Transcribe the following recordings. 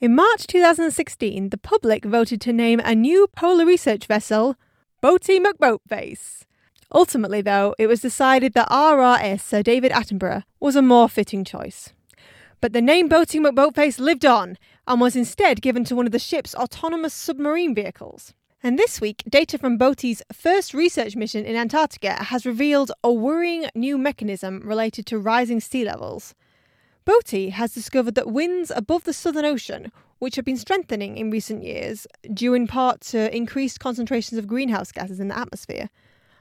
In March 2016, the public voted to name a new polar research vessel Boaty McBoatface. Ultimately, though, it was decided that RRS Sir David Attenborough was a more fitting choice. But the name Boaty McBoatface lived on and was instead given to one of the ship's autonomous submarine vehicles. And this week, data from Boaty's first research mission in Antarctica has revealed a worrying new mechanism related to rising sea levels. Boaty has discovered that winds above the Southern Ocean, which have been strengthening in recent years due in part to increased concentrations of greenhouse gases in the atmosphere,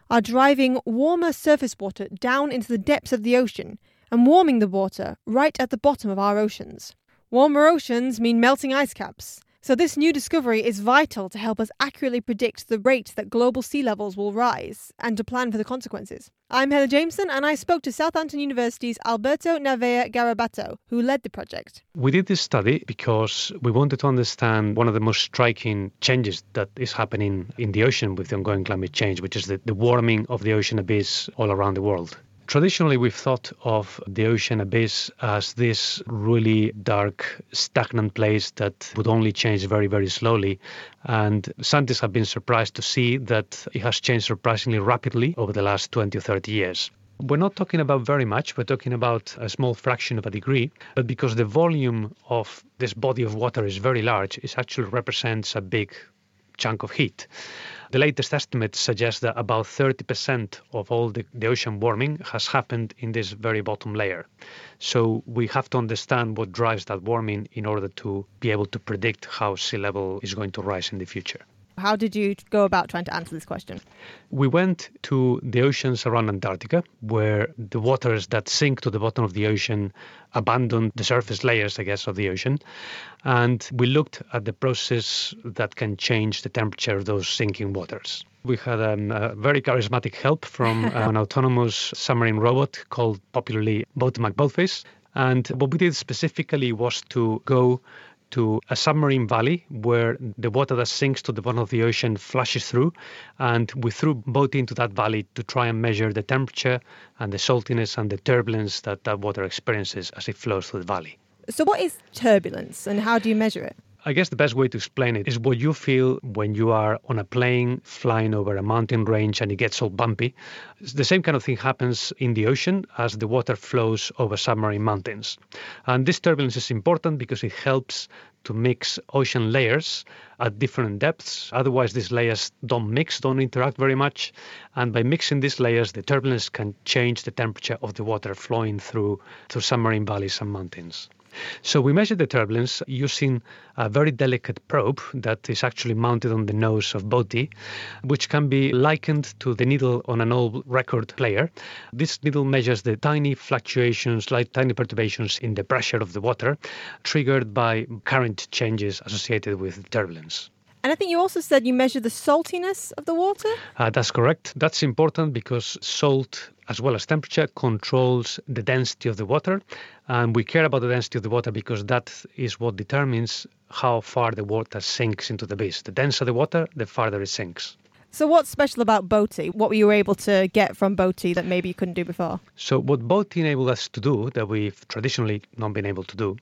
are driving warmer surface water down into the depths of the ocean and warming the water right at the bottom of our oceans. Warmer oceans mean melting ice caps, so, this new discovery is vital to help us accurately predict the rate that global sea levels will rise and to plan for the consequences. I'm Heather Jameson, and I spoke to Southampton University's Alberto Naveira Garabato, who led the project. We did this study because we wanted to understand one of the most striking changes that is happening in the ocean with the ongoing climate change, which is the, the warming of the ocean abyss all around the world. Traditionally, we've thought of the ocean abyss as this really dark, stagnant place that would only change very, very slowly. And scientists have been surprised to see that it has changed surprisingly rapidly over the last 20 or 30 years. We're not talking about very much, we're talking about a small fraction of a degree, but because the volume of this body of water is very large, it actually represents a big chunk of heat. The latest estimates suggest that about 30% of all the, the ocean warming has happened in this very bottom layer. So we have to understand what drives that warming in order to be able to predict how sea level is going to rise in the future. How did you go about trying to answer this question? We went to the oceans around Antarctica, where the waters that sink to the bottom of the ocean abandon the surface layers, I guess, of the ocean. And we looked at the process that can change the temperature of those sinking waters. We had um, a very charismatic help from an autonomous submarine robot called popularly Boaty McBoatface. And what we did specifically was to go to a submarine valley where the water that sinks to the bottom of the ocean flashes through. And we threw boat into that valley to try and measure the temperature and the saltiness and the turbulence that that water experiences as it flows through the valley. So, what is turbulence and how do you measure it? I guess the best way to explain it is what you feel when you are on a plane flying over a mountain range and it gets all bumpy. The same kind of thing happens in the ocean as the water flows over submarine mountains. And this turbulence is important because it helps to mix ocean layers at different depths. Otherwise, these layers don't mix, don't interact very much. And by mixing these layers, the turbulence can change the temperature of the water flowing through, through submarine valleys and mountains. So we measured the turbulence using a very delicate probe that is actually mounted on the nose of Boaty, which can be likened to the needle on an old record player. This needle measures the tiny fluctuations, like tiny perturbations in the pressure of the water, triggered by current changes associated with turbulence. And I think you also said you measure the saltiness of the water? Uh, that's correct. That's important because salt, as well as temperature, controls the density of the water. And we care about the density of the water because that is what determines how far the water sinks into the base. The denser the water, the farther it sinks. So, what's special about Boaty? What were you able to get from Boaty that maybe you couldn't do before? So, what Boaty enabled us to do that we've traditionally not been able to do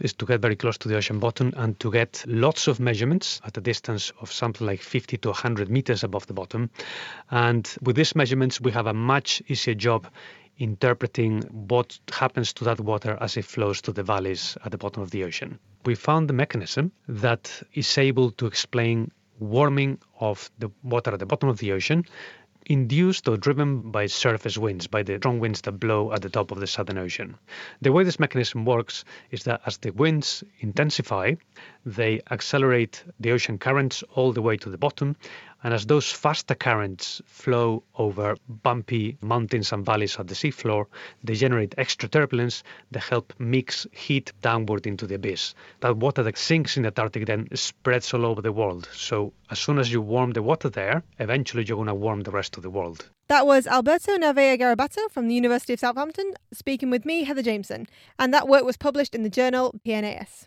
is to get very close to the ocean bottom and to get lots of measurements at a distance of something like 50 to 100 meters above the bottom. And with these measurements, we have a much easier job interpreting what happens to that water as it flows to the valleys at the bottom of the ocean. We found the mechanism that is able to explain warming of the water at the bottom of the ocean induced or driven by surface winds, by the strong winds that blow at the top of the Southern Ocean. The way this mechanism works is that as the winds intensify, they accelerate the ocean currents all the way to the bottom, and as those faster currents flow over bumpy mountains and valleys at the seafloor, they generate extra turbulence that help mix heat downward into the abyss. That water that sinks in the Arctic then spreads all over the world. So as soon as you warm the water there, eventually you're going to warm the rest of the world. That was Alberto Naveira Garabato from the University of Southampton speaking with me, Heather Jameson, and that work was published in the journal PNAS.